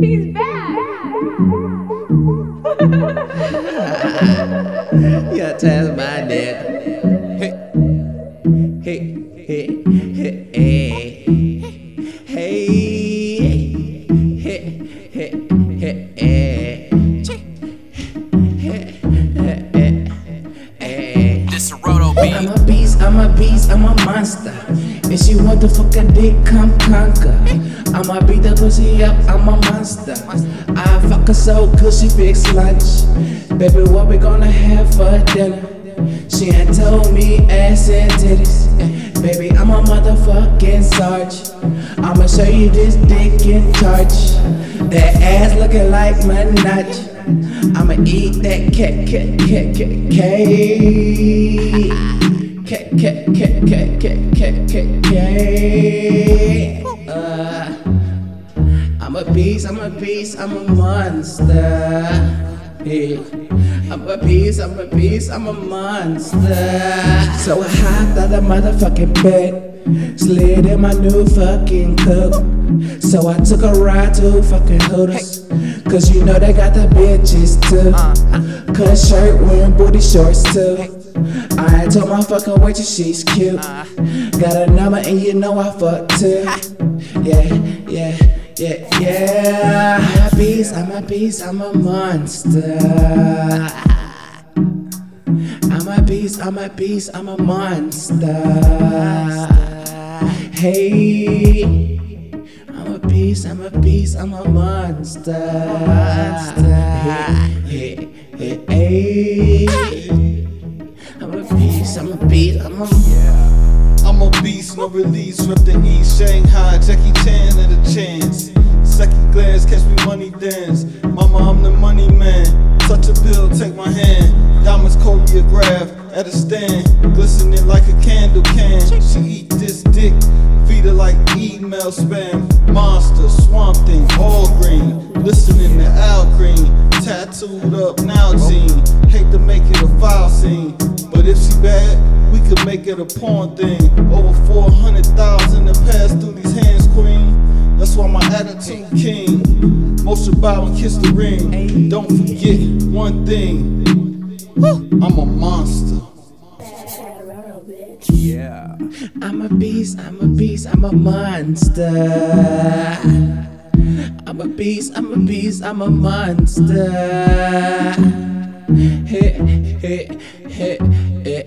He's back. Yeah, tell my dad. Hey, hey, hey, hey, hey, hey, hey, hey, hey, hey. This a roto beat. I'm a beast, I'm a beast, I'm a monster. If she want to fuck a dick, come conquer. I'ma beat the pussy up, I'm a monster. I fuck her so good, she fix lunch. Baby, what we gonna have for dinner? She ain't told me ass and titties. Baby, I'm a motherfucking sarge. I'ma show you this dick in charge. That ass looking like Minaj. I'ma eat that cat, cat, cat, cat, cake. Cat, cat, cat, cat, cat, cat, cat, cat. Uh, a beast, I'm a beast, I'm a monster. I'm a beast, I'm a beast, I'm a monster. So I hopped out the motherfucking bed, slid in my new fucking coupe. So I took a ride to fucking Hooters. Cause you know they got the bitches too. Cut shirt, wearing booty shorts too. I told my fucking waitress she's cute. Got a number and you know I fuck too. Yeah, yeah, yeah, yeah. I'm a beast, I'm a beast, I'm a monster. I'm a beast, I'm a beast, I'm a monster. Hey, I'm a beast, I'm a beast, I'm a monster. Hey, hey, hey, hey. I'm a beast, I'm a beast, I'm a. I'm a beast, no release from the east. Shanghai, Jackie Chan at a chance. Second glance, catch me money dance. Mama, I'm the money man. Touch a bill, take my hand. Diamonds choreographed at a stand, glistening like a candle can. She eat this dick, feed her like email spam. Monster, swamp thing, all green. Listening to Al Green, tattooed up Nalgene. Hate to make it a foul scene, but if she bad, we could make it a porn thing. Over 400,000 to pass through these hands, queen. That's why my attitude king. Most bow and kiss the ring. Don't forget one thing. I'm a monster. Yeah. I'm a beast, I'm a beast, I'm a monster. I'm a beast, I'm a beast, I'm a monster. Hey, hey, hey, hey,